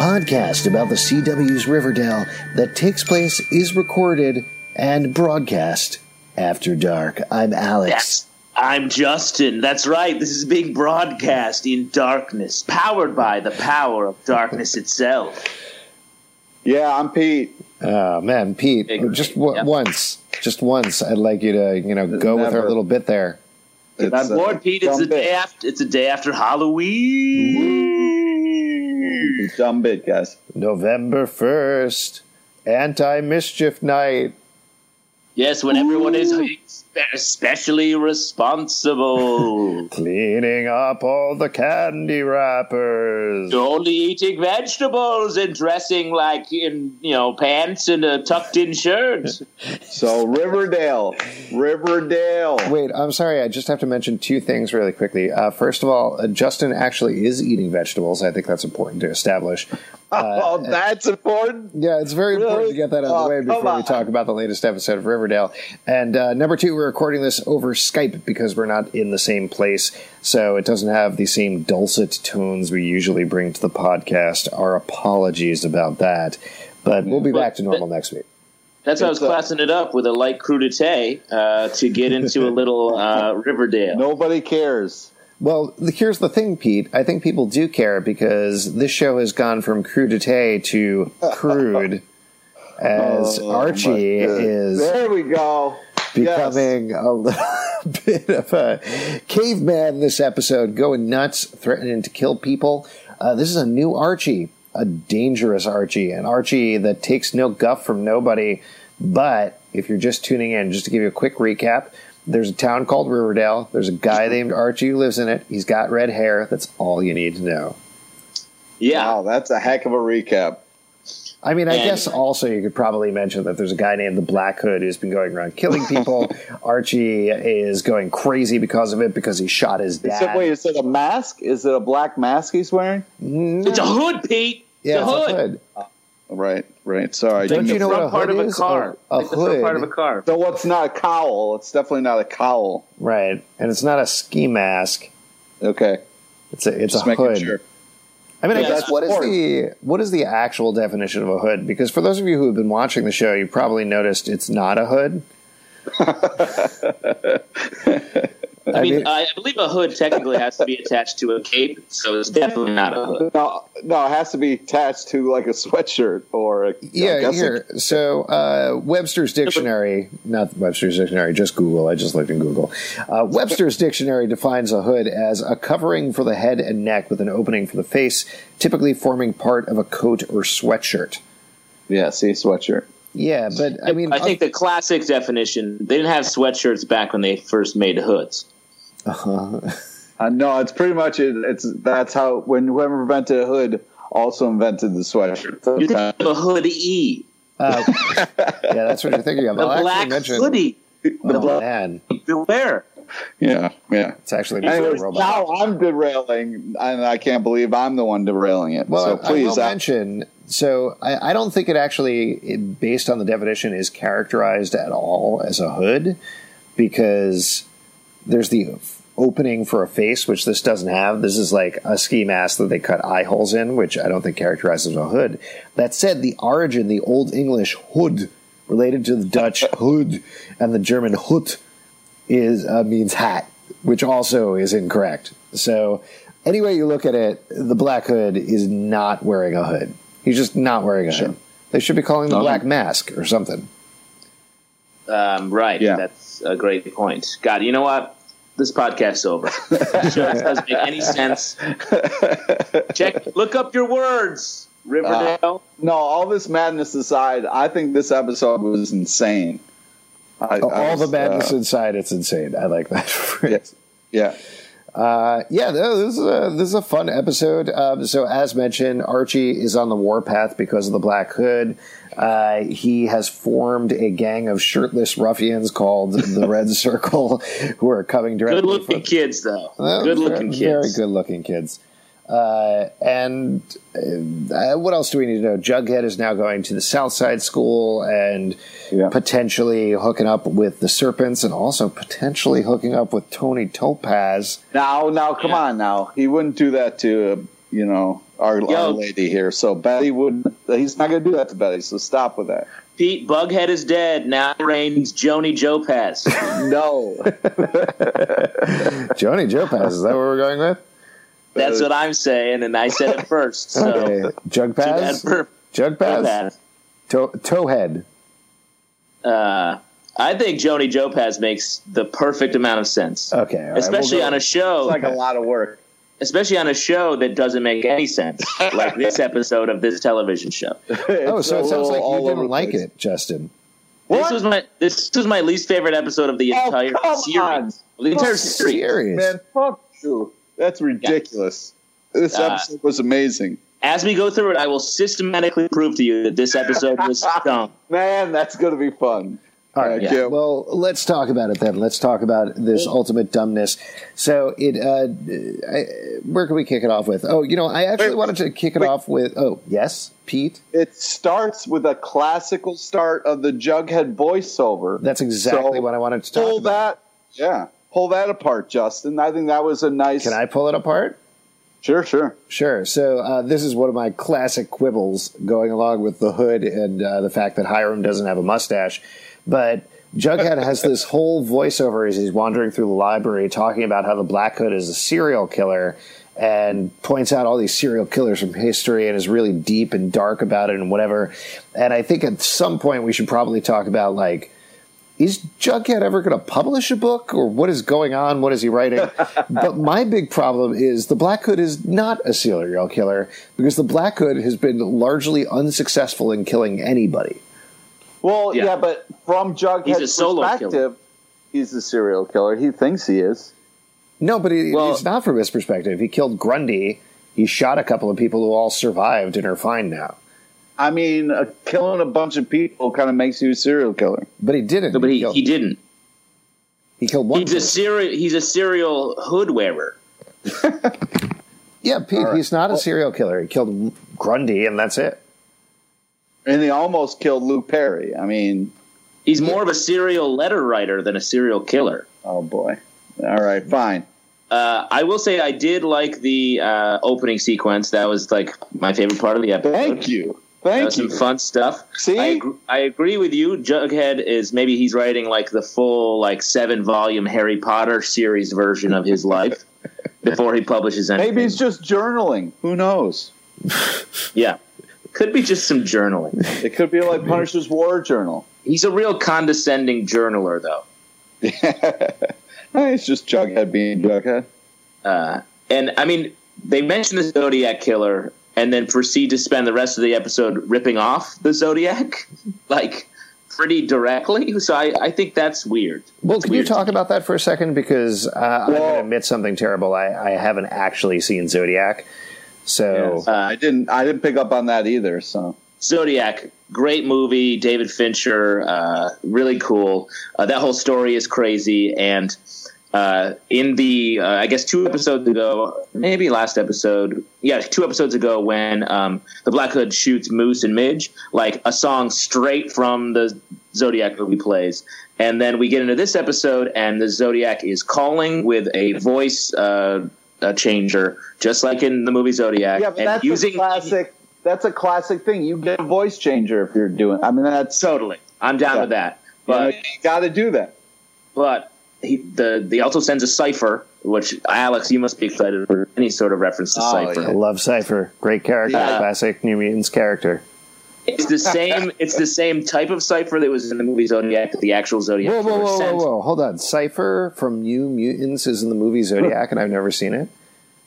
Podcast about the CW's Riverdale that takes place, is recorded, and broadcast after dark. I'm Alex. Yes. I'm Justin. That's right. This is being broadcast in darkness, powered by the power of darkness itself. Yeah, I'm Pete. Oh man, Pete, Big just w- yeah. once, just once, I'd like you to, you know, go with our little bit there. It's, I'm uh, bored, Pete. It's dumb the day after. It's a day after Halloween. Dumb bit. November first, anti mischief night. Yes, when everyone is especially responsible. Cleaning up all the candy wrappers. Only eating vegetables and dressing like in you know pants and a tucked in shirt. So Riverdale, Riverdale. Wait, I'm sorry. I just have to mention two things really quickly. Uh, first of all, uh, Justin actually is eating vegetables. I think that's important to establish. oh, that's important. Yeah, it's very important to get that out of Oh, the way come before we talk about the latest episode of Riverdale. And uh, number two, we're recording this over Skype because we're not in the same place, so it doesn't have the same dulcet tones we usually bring to the podcast. Our apologies about that, but we'll be Well, back to normal next week. That's how I was uh, classing it up with a light crudité uh, to get into a little uh, Riverdale. Nobody cares. Well, here's the thing, Pete. I think people do care because this show has gone from crudité to crude, as Oh, Archie is There we go. Yes. becoming a little bit of a caveman this episode, going nuts, threatening to kill people. Uh, this is a new Archie, a dangerous Archie, an Archie that takes no guff from nobody. But if you're just tuning in, just to give you a quick recap, there's a town called Riverdale. There's a guy named Archie who lives in it. He's got red hair. That's all you need to know. Yeah, Wow, that's a heck of a recap. I mean, I And- guess also you could probably mention that there's a guy named the Black Hood who's been going around killing people. Archie is going crazy because of it because he shot his Is dad. it, wait, is it a mask? Is it a black mask he's wearing? it's a hood, Pete. yeah, the it's hood. a hood. Oh. Right, right. Sorry. Don't you know know. what a part hood of a is? car. Oh, a- a like the front part of a car. So what's not a cowl? It's definitely not a cowl. Right, and it's not a ski mask. Okay. It's a it's Just a making hood. sure. I mean, I guess what is the what is the actual definition of a hood? Because for those of you who have been watching the show, you probably noticed it's not a hood. I mean, I believe a hood technically has to be attached to a cape, so it's definitely not a hood. No, no, it has to be attached to like a sweatshirt or a. I Yeah, guess here. So uh, Webster's dictionary, not Webster's dictionary, just Google. I just looked in Google. Uh, Webster's dictionary defines a hood as a covering for the head and neck with an opening for the face, typically forming part of a coat or sweatshirt. Yeah, see, sweatshirt. Yeah, but I mean, I think the classic definition they didn't have sweatshirts back when they first made hoods. uh, Uh, no, it's pretty much it. It's that's how when whoever invented a hood also invented the sweatshirt. You think of a hoodie, uh, yeah, that's what you're thinking of. the I'll black mention. hoodie. The oh man, Beware. yeah, yeah. it's actually Anyways, Robot. now I'm derailing, and I can't believe I'm the one derailing it. Well, so I- I please, will uh, mention. So I, I don't think it actually, it, based on the definition, is characterized at all as a hood, because there's the opening for a face, which this doesn't have. This is like a ski mask that they cut eye holes in, which I don't think characterizes a hood. That said, the origin, the Old English hood, related to the Dutch hood and the German hut, is uh, means hat, which also is incorrect. So, any way you look at it, the Black Hood is not wearing a hood. He's just not wearing a hood. They should be calling him the No. Black Mask or something. Um, right. Yeah. That's a great point. God, you know what? This podcast's over. This show doesn't make any sense. Check. Look up your words, Riverdale. No, all this madness aside, I think this episode was insane. I, I All the madness uh, inside, it's insane. I like that phrase. yeah. Uh, yeah, this is a this is a fun episode. Um, so, as mentioned, Archie is on the warpath because of the Black Hood. Uh, he has formed a gang of shirtless ruffians called the Red Circle, who are coming directly Good looking from kids, though. Well, Good looking kids. Very good looking kids. Uh, and uh, what else do we need to know? Jughead is now going to the Southside School and Yeah. potentially hooking up with the Serpents and also potentially hooking up with Toni Topaz. Now, now, come Yeah. on now. He wouldn't do that to, uh, you know, our, Yo. our lady here. So Betty would, he's not going to do that to Betty. So stop with that. Pete Bughead is dead. Now reigns Joni Jopaz. No. Joni Jopaz, is that what we're going with? That's what I'm saying, and I said it first. So Okay. too bad Jugpaz? for Jugpaz? Jopaz. To- Towhead. Uh, I think Joni Jopaz makes the perfect amount of sense, Okay. all right, especially we'll on a show. It's like a lot of work. especially on a show that doesn't make any sense, like this episode of this television show. Oh, so it sounds like you didn't like it, Justin. This was my this was my least favorite episode of the Oh, entire come series. on. The entire Fuck series. Serious. Man, fuck you. That's ridiculous. This Uh, episode was amazing. As we go through it, I will systematically prove to you that this episode was dumb. Man, that's going to be fun. All right. Yeah. Well, let's talk about it then. Let's talk about this ultimate dumbness. So, it. Uh, I, where can we kick it off with? Oh, you know, I actually Wait, wanted to kick it wait. off with. Oh, yes, Pete. It starts with a classical start of the Jughead voiceover. That's exactly So, what I wanted to talk about. that. Yeah, pull that apart, Justin. I think that was a nice. Can I pull it apart? Sure, sure. Sure. So uh, this is one of my classic quibbles going along with the hood and uh, the fact that Hiram doesn't have a mustache. But Jughead has this whole voiceover as he's wandering through the library talking about how the Black Hood is a serial killer and points out all these serial killers from history and is really deep and dark about it and whatever. And I think at some point we should probably talk about like is Jughead ever going to publish a book or what is going on? What is he writing? but my big problem is the Black Hood is not a serial killer because the Black Hood has been largely unsuccessful in killing anybody. Well, Yeah. yeah, but from He's a Jughead's solo perspective, he's a serial killer. He thinks he is. No, but he, Well- it's not from his perspective. He killed Grundy. He shot a couple of people who all survived and are fine now. I mean, uh, killing a bunch of people kind of makes you a serial killer. But he didn't. No, but he, killed, he didn't. he killed one. He's a serial. He's a serial hood wearer. yeah, Pete. All right. He's not a serial killer. He killed Grundy, and that's it. And he almost killed Luke Perry. I mean, He's more of a serial letter writer than a serial killer. oh boy. All right, fine. Uh, I will say I did like the uh, opening sequence. That was like my favorite part of the episode. Thank you. That Thank was you. some fun stuff. See? I, agree, I agree with you. Jughead is maybe he's writing like the full like seven volume Harry Potter series version of his life before he publishes anything. Maybe he's just journaling. Who knows? yeah, could be just some journaling. It could be like Punisher's War Journal. He's a real condescending journaler, though. it's just Jughead being Jughead. Uh, and I mean, they mentioned the Zodiac killer and then proceed to spend the rest of the episode ripping off the Zodiac, like pretty directly. So I, I think that's weird. Well, It's can you weird to talk about that for a second? Because uh, I'm going to admit something terrible. I, I haven't actually seen Zodiac. So, Yes. I didn't. I didn't pick up on that either. So Zodiac, great movie. David Fincher, uh, really cool. Uh, that whole story is crazy. And uh, in the, uh, I guess, two episodes ago, maybe last episode, yeah, two episodes ago, when um, the Black Hood shoots Moose and Midge, like a song straight from the Zodiac movie plays. And then we get into this episode, and the Zodiac is calling with a voice uh, a changer, just like in the movie Zodiac. Yeah, but that's using a classic. That's a classic thing. You get a voice changer if you're doing. I mean, that's Totally, I'm down Yeah. with that. you, know, But you got to do that. but he the he also sends a cipher, which Alex, you must be excited for any sort of reference to Oh, cipher. I love Cypher. Great character. Yeah. Classic New Mutants character. It's the same. It's the same type of cipher that was in the movie Zodiac that the actual Zodiac. Whoa, whoa, killer whoa, whoa, whoa. Hold on. Cypher from New Mutants is in the movie Zodiac, and I've never seen it.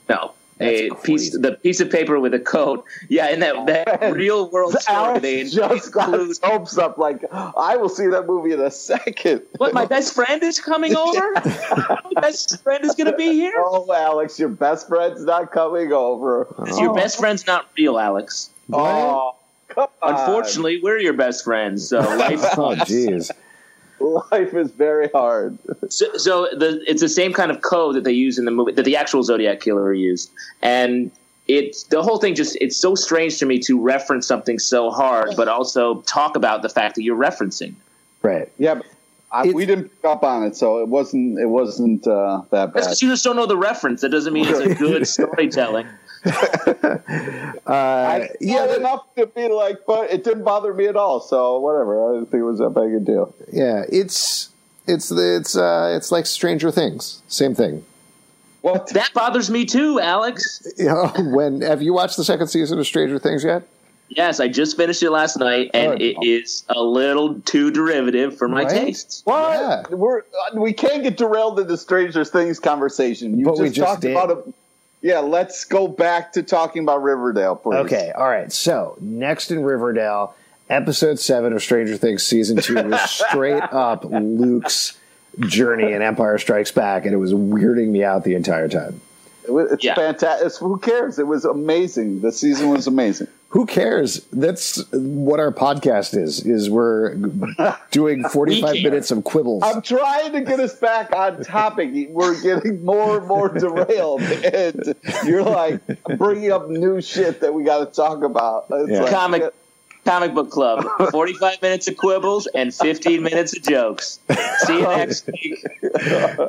No, That's a crazy. piece, the piece of paper with a code. Yeah, in that that real world story, Alex they just got his hopes up. Like I will see that movie in a second. what my best friend is coming over. my best friend is going to be here. Oh, Alex, your best friend's not coming over. Your Oh. best friend's not real, Alex. Oh, come on. Unfortunately, we're your best friends. So life. Oh, jeez. life is very hard. So, so the, it's the same kind of code that they use in the movie that the actual Zodiac killer used, and it's the whole thing. Just it's so strange to me to reference something so hard, but also talk about the fact that you're referencing. Right. Yeah, I, we didn't pick up on it, so it wasn't. It wasn't uh, that That's bad. because you just don't know the reference. That doesn't mean it's a good storytelling. Uh, yeah, yeah, enough to be like, but it didn't bother me at all. So whatever. I didn't think it was that big a deal. yeah. It's it's it's uh it's like Stranger Things. Same thing. Well, That bothers me too, Alex. You know, when have you watched the second season of Stranger Things yet? Yes, I just finished it last night, and Oh. it is a little too derivative for my Right? tastes. What? Yeah. We're uh, we can't get derailed into Stranger Things conversation. You But just, we just talked did. about it. Yeah, let's go back to talking about Riverdale, please. Okay, all right. So next in Riverdale, episode seven of Stranger Things season two was straight up Luke's journey in Empire Strikes Back, and it was weirding me out the entire time. It was- It's Yeah. fantastic. Who cares? It was amazing. The season was amazing. Who cares? That's what our podcast is. Is we're doing forty five minutes of quibbles. I'm trying to get us back on topic. We're getting more and more derailed, and you're like bringing up new shit that we got to talk about. It's Yeah. like- Comic Comic Book Club. 45 minutes of quibbles and 15 minutes of jokes. See you next week.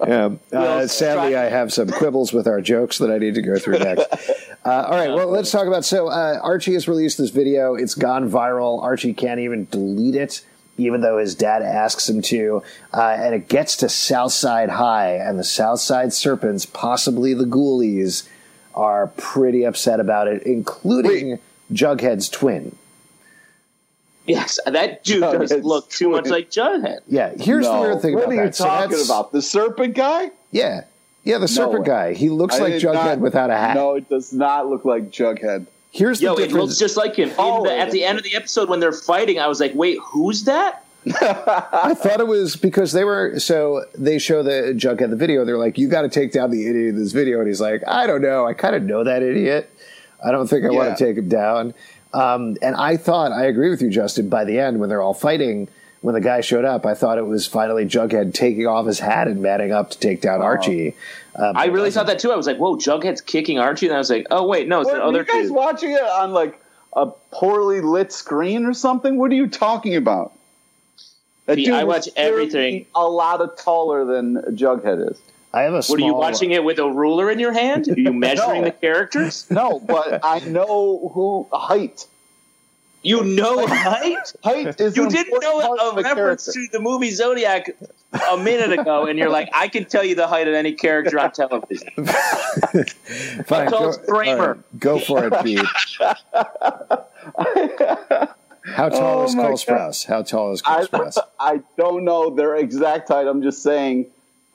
Yeah. Uh, sadly, I have some quibbles with our jokes that I need to go through next. Uh, all right. Well, let's talk about. So, uh, Archie has released this video. It's gone viral. Archie can't even delete it, even though his dad asks him to. Uh, and it gets to Southside High, and the Southside Serpents, possibly the Ghoulies, are pretty upset about it, including Wait. Jughead's twin. Yes, that dude No, does it's look too much like Jughead. Yeah. Here's the weird thing what about are you that. So talking that's- about? The serpent guy? Yeah. Yeah, the serpent way. guy. He looks I like Jughead not- without a hat. No, it does not look like Jughead. Here's the Yo, it looks just like him. In Oh, the, at the end of the episode when they're fighting, I was like, wait, who's that? I thought it was because they were so they show the Jughead the video. They're like, "You got to take down the idiot in this video," and he's like, "I don't know. I kind of know that idiot. I don't think I Yeah. want to take him down." Um, and I thought I agree with you, Justin. By the end, when they're all fighting, when the guy showed up, I thought it was finally Jughead taking off his hat and manning up to take down Archie. Um, I really thought that too. I was like, whoa, Jughead's kicking Archie. And I was like, oh, wait, no, it's What, the other you guys dude. watching it on like a poorly lit screen or something? What are you talking about? That See, dude I watch everything. A lot of taller than Jughead is. I have a. What are you small- uh, watching it with a ruler in your hand? Are you measuring No. the characters? No, but I know who height. You know height? Height is You didn't know a reference character. to the movie Zodiac a minute ago, and you're like, I can tell you the height of any character on television. Fine, go, Kramer. right, go for it, Pete. How tall Oh is Cole God. Sprouse? How tall is Cole I, Sprouse? I don't know their exact height. I'm just saying,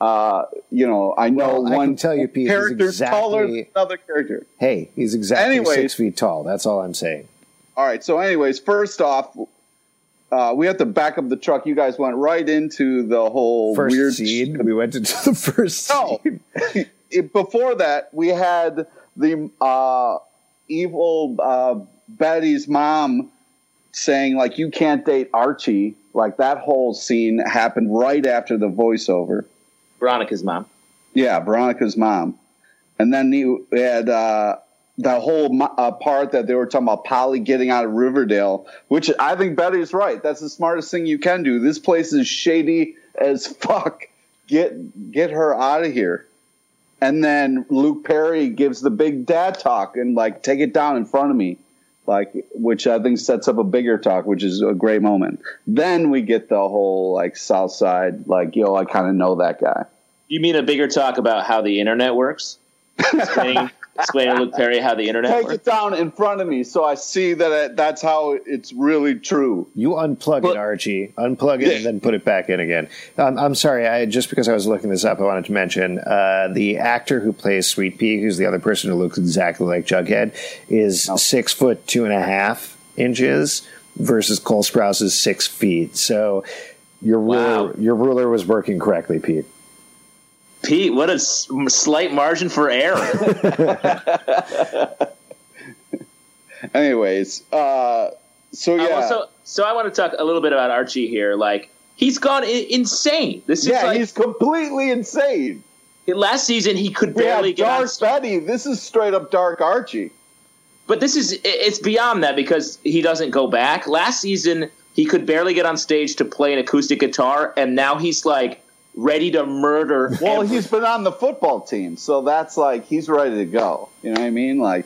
uh, you know, I know Well, I one can tell you, Pete, character taller than exactly- another character. Hey, he's exactly Anyways. six feet tall. That's all I'm saying. All right. So, anyways, first off, uh, we have to back up the truck. You guys went right into the whole First weird scene. We went into the first No. It- Before that, we had the uh, evil uh, Betty's mom saying like, "You can't date Archie." Like that whole scene happened right after the voiceover. Veronica's mom. Yeah, Veronica's mom. And then you had uh, that whole uh, part that they were talking about Polly getting out of Riverdale, which I think Betty's right. That's the smartest thing you can do. This place is shady as fuck. Get get her out of here. And then Luke Perry gives the big dad talk and like take it down in front of me, like which I think sets up a bigger talk, which is a great moment. Then we get the whole like South Side, like yo, I kind of know that guy. You mean a bigger talk about how the internet works? Explaining, explaining to Luke Perry how the internet Take works. it down in front of me so I see that it, that's how it's really true. You unplug But- it, Archie. Unplug it and then put it back in again. Um, I'm sorry. I, just because I was looking this up, I wanted to mention uh, the actor who plays Sweet Pea, who's the other person who looks exactly like Jughead, is six foot two and a half inches versus Cole Sprouse's six feet. So your ruler, your ruler was working correctly, Pete. Pete, what a s- slight margin for error. Anyways, uh, so yeah, Uh, so, so I want to talk a little bit about Archie here. Like he's gone I- insane. This is yeah, like he's completely insane. last season he could We barely have get on Dark Betty. This is straight up Dark Archie. But this is it's beyond that because he doesn't go back. Last season he could barely get on stage to play an acoustic guitar and now he's like ready to murder Well, every- he's been on the football team, so that's like he's ready to go. You know what I mean? Like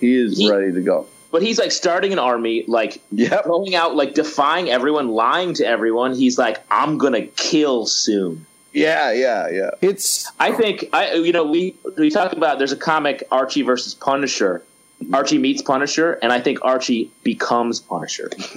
he is He- ready to go. but he's like starting an army like Yep. going out like defying everyone lying to everyone he's like i'm gonna kill soon Yeah, yeah, yeah. It's i think i you know we we talked about there's a comic archie versus punisher mm-hmm. archie meets punisher and i think archie becomes punisher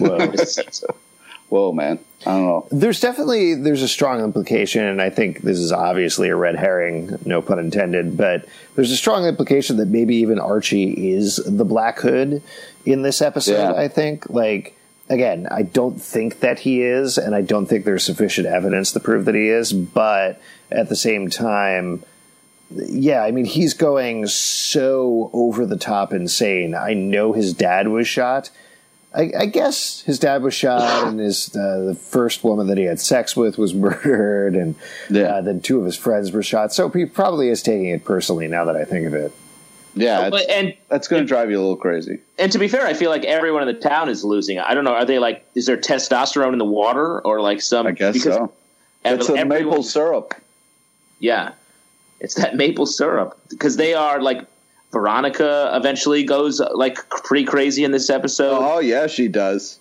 Whoa. Man. I don't know. There's definitely there's a strong implication, and I think this is obviously a red herring, no pun intended. But there's a strong implication that maybe even Archie is the Black Hood in this episode. Yeah. I think, like, again, I don't think that he is, and I don't think there's sufficient evidence to prove that he is. But at the same time, yeah, I mean, he's going so over the top insane. I know his dad was shot. I, I guess his dad was shot, and his uh, the first woman that he had sex with was murdered, and Yeah. uh, then two of his friends were shot. So he probably is taking it personally. Now that I think of it, Yeah, but, and that's going to drive you a little crazy. and to be fair i feel like everyone in the town is losing i don't know are they like is there testosterone in the water or like some I guess because so. It's a maple syrup. Yeah, it's that maple syrup because they are like Veronica eventually goes like pretty crazy in this episode. Oh yeah, she does.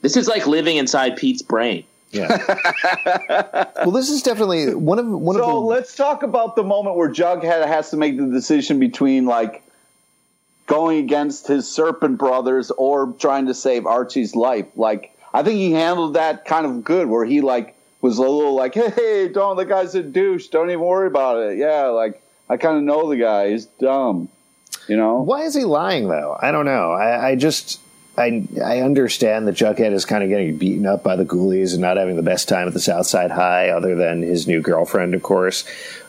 This is like living inside Pete's brain. yeah. well, this is definitely one of one of So the let's talk about the moment where Jughead has to make the decision between like going against his serpent brothers or trying to save Archie's life. Like I think he handled that kind of good, where he like was a little like, "Hey, don't the guy's a douche. Don't even worry about it." Yeah, like I kind of know the guy. He's dumb. You know. Why is he lying though? I don't know. I, I just I I understand that Jughead is kind of getting beaten up by the ghoulies and not having the best time at the South Side High, other than his new girlfriend, of course.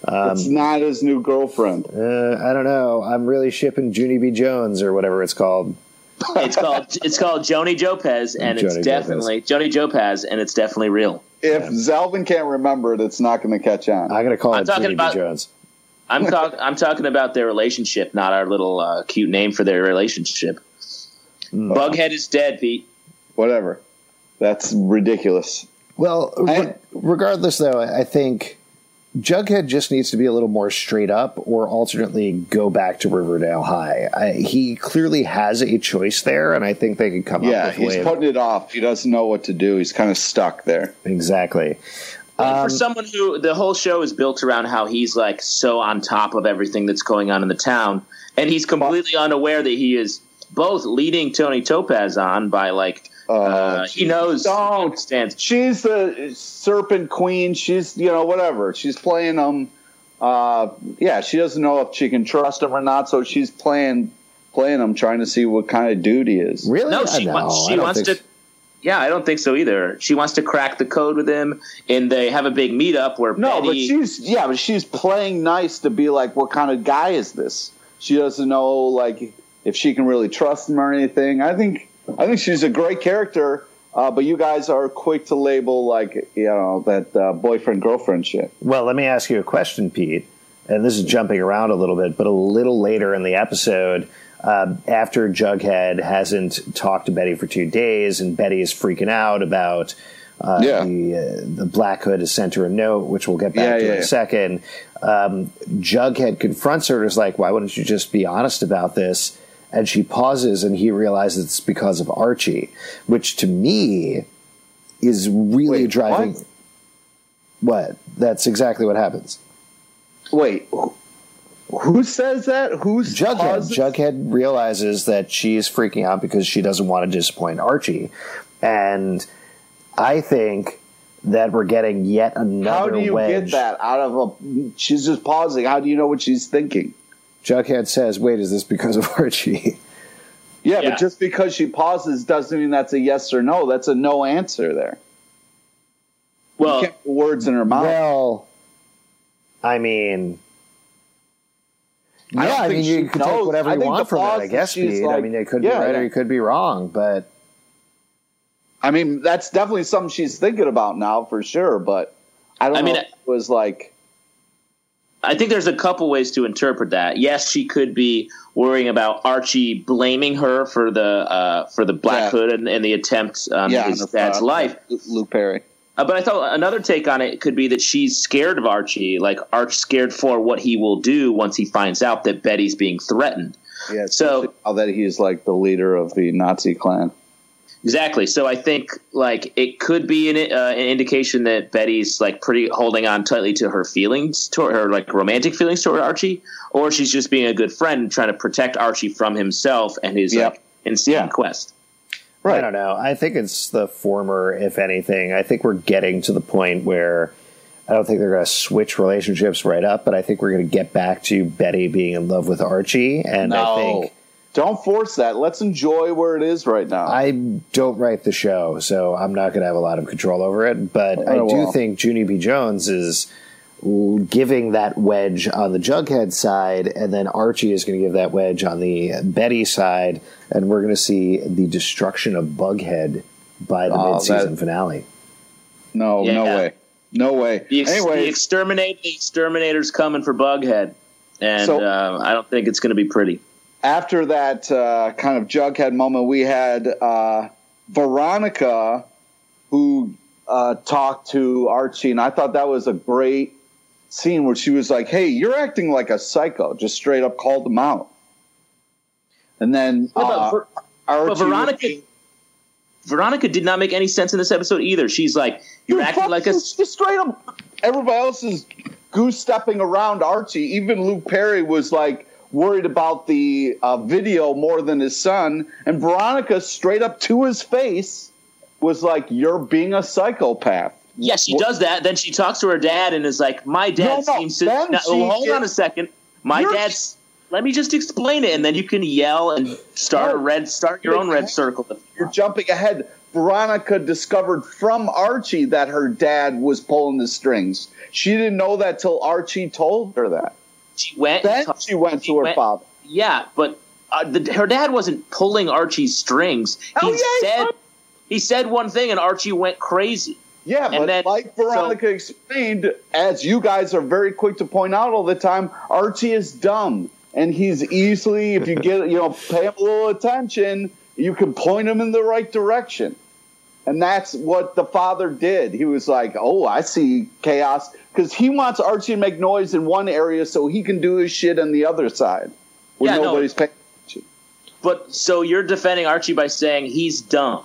Um, It's not his new girlfriend. uh, I don't know. I'm really shipping Junie B. Jones or whatever it's called. It's called it's called Joni Jopez, and it's Joni definitely Joni Jopez, and it's definitely real. If Zalvin can't remember it, it's not going to catch on. I'm going to call I'm it Junie about- B. Jones. I'm talk, I'm talking about their relationship, not our little uh, cute name for their relationship. Bughead is dead, Pete. Whatever. That's ridiculous. Well, I- re- regardless, though, I think Jughead just needs to be a little more straight up, or alternately go back to Riverdale High. I, he clearly has a choice there, and I think they could come Yeah, up with a he's way. of- putting it off. He doesn't know what to do. He's kind of stuck there. exactly. And Um, for someone who the whole show is built around how he's like so on top of everything that's going on in the town, and he's completely unaware that he is both leading Toni Topaz on by like uh, he knows Don't. understands. She's the serpent queen. She's you know whatever. She's playing him. Uh, yeah, she doesn't know if she can trust him or not. So she's playing playing him, trying to see what kind of dude he is. Really? No, Uh, she wants she wants think to. Yeah, I don't think so either. She wants to crack the code with him, and they have a big meetup where No, Betty. but she's yeah, but she's playing nice to be like, what kind of guy is this? She doesn't know like if she can really trust him or anything. I think I think she's a great character, uh, but you guys are quick to label like you know that uh, boyfriend girlfriend shit. Well, let me ask you a question, Pete. And this is jumping around a little bit, but a little later in the episode, um, after Jughead hasn't talked to Betty for two days, and Betty is freaking out about. Uh, Yeah. The uh, the Black Hood has sent her a note, which we'll get back Yeah, to yeah, in a second. Um, Jughead confronts her and is like, "Why wouldn't you just be honest about this?" And she pauses, and he realizes it's because of Archie, which to me is really Wait, driving. what? What? That's exactly what happens. Wait, who- who says that? Who's Jughead. pauses? Jughead realizes that she's freaking out because she doesn't want to disappoint Archie, and I think that we're getting yet another How do you wedge. get that out of a? She's just pausing. How do you know what she's thinking? Jughead says, "Wait, is this because of Archie?" Yeah, Yeah. but just because she pauses doesn't mean that's a yes or no. That's a no answer there. Well, you can't put words in her mouth. Well, I mean, I yeah, don't I, mean, you could knows. take whatever you want the from that, I guess, she's Pete. I mean, it could Yeah, be right or yeah. you could be wrong, but I mean, that's definitely something she's thinking about now for sure. But I don't I mean, know. If it was like, I think there's a couple ways to interpret that. Yes, she could be worrying about Archie blaming her for the uh, for the Black Yeah. Hood and, and the attempt on yeah, his dad's life. Luke Perry. Uh, but I thought another take on it could be that she's scared of Archie, like Arch scared for what he will do once he finds out that Betty's being threatened. Yeah, So- now that he's like the leader of the Nazi clan. Exactly. So I think like it could be an, uh, an indication that Betty's like pretty holding on tightly to her feelings, toward her like romantic feelings toward Archie, or she's just being a good friend, and trying to protect Archie from himself and his Yeah. like insane Yeah. quest. I don't know. I think it's the former, if anything. I think we're getting to the point where I don't think they're going to switch relationships right up, but I think we're going to get back to Betty being in love with Archie, and I think. don't force that. Let's enjoy where it is right now. I don't write the show, so I'm not going to have a lot of control over it. But oh, I Oh, do well. think Junie B. Jones is giving that wedge on the Jughead side, and then Archie is going to give that wedge on the Betty side, and we're going to see the destruction of Bughead by the Oh, mid-season that- finale. no, no way, no way. The, ex- anyway, the exterminate the exterminator's coming for Bughead, and So- uh, I don't think it's going to be pretty. after that uh, kind of Jughead moment, we had uh, Veronica who uh, talked to Archie, and I thought that was a great scene where she was like, "Hey, you're acting like a psycho," just straight up called him out. And then uh, Ver- but Veronica, Veronica did not make any sense in this episode either. She's like, "You're Dude, acting like a." just straight up. Everybody else is goose stepping around Archie. Even Luke Perry was like worried about the uh, video more than his son, and Veronica straight up to his face was like, "You're being a psychopath." Yeah, she does that. Then she talks to her dad and is like, "My dad No, no, seems to." No, she hold on a second. My dad's. Let me just explain it, and then you can yell and start a red, start your own red circle. You're jumping ahead. Veronica discovered from Archie that her dad was pulling the strings. She didn't know that till Archie told her that. She went. Then talked- she went to her went- father. Yeah, but uh, the, her dad wasn't pulling Archie's strings. Oh, he yeah, said was. he said one thing, and Archie went crazy. Yeah, And but then- like Veronica explained, as you guys are very quick to point out all the time, Archie is dumb. And he's easily, if you get, you know, pay him a little attention, you can point him in the right direction. And that's what the father did. He was like, oh, I see chaos. Because he wants Archie to make noise in one area so he can do his shit on the other side where Yeah, no. nobody's paying attention. But so you're defending Archie by saying he's dumb.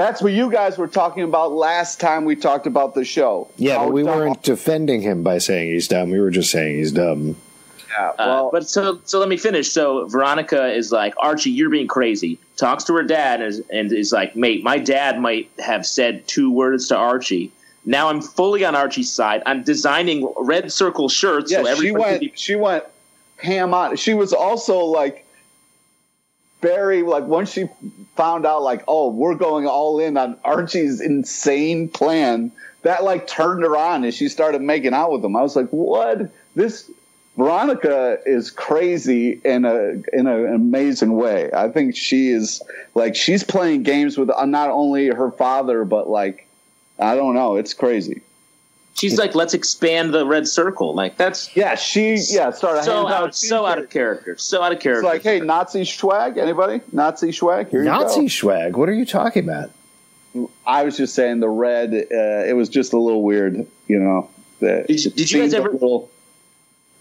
That's what you guys were talking about last time we talked about the show. Yeah, How but we dumb- weren't defending him by saying he's dumb. We were just saying he's dumb. Yeah, Uh, well, but so so let me finish. So Veronica is like Archie, you're being crazy. Talks to her dad and is, and is like, mate, my dad might have said two words to Archie. Now I'm fully on Archie's side. I'm designing red circle shirts. Yeah, so she went. be- She went ham on. She was also like very like once she found out like oh we're going all in on Archie's insane plan that like turned her on and she started making out with him. I was like, what this. Veronica is crazy in a in a, an amazing way. I think she is like she's playing games with not only her father but like I don't know. It's crazy. She's like, let's expand the red circle. Like that's Yeah, she yeah started so handing out, so out of character, so out of It's character. like, hey, Nazi swag, anybody? Nazi swag? Here Nazi you swag. What are you talking about? I was just saying the red. Uh, it was just a little weird, you know. The, Did you- did you guys ever- little-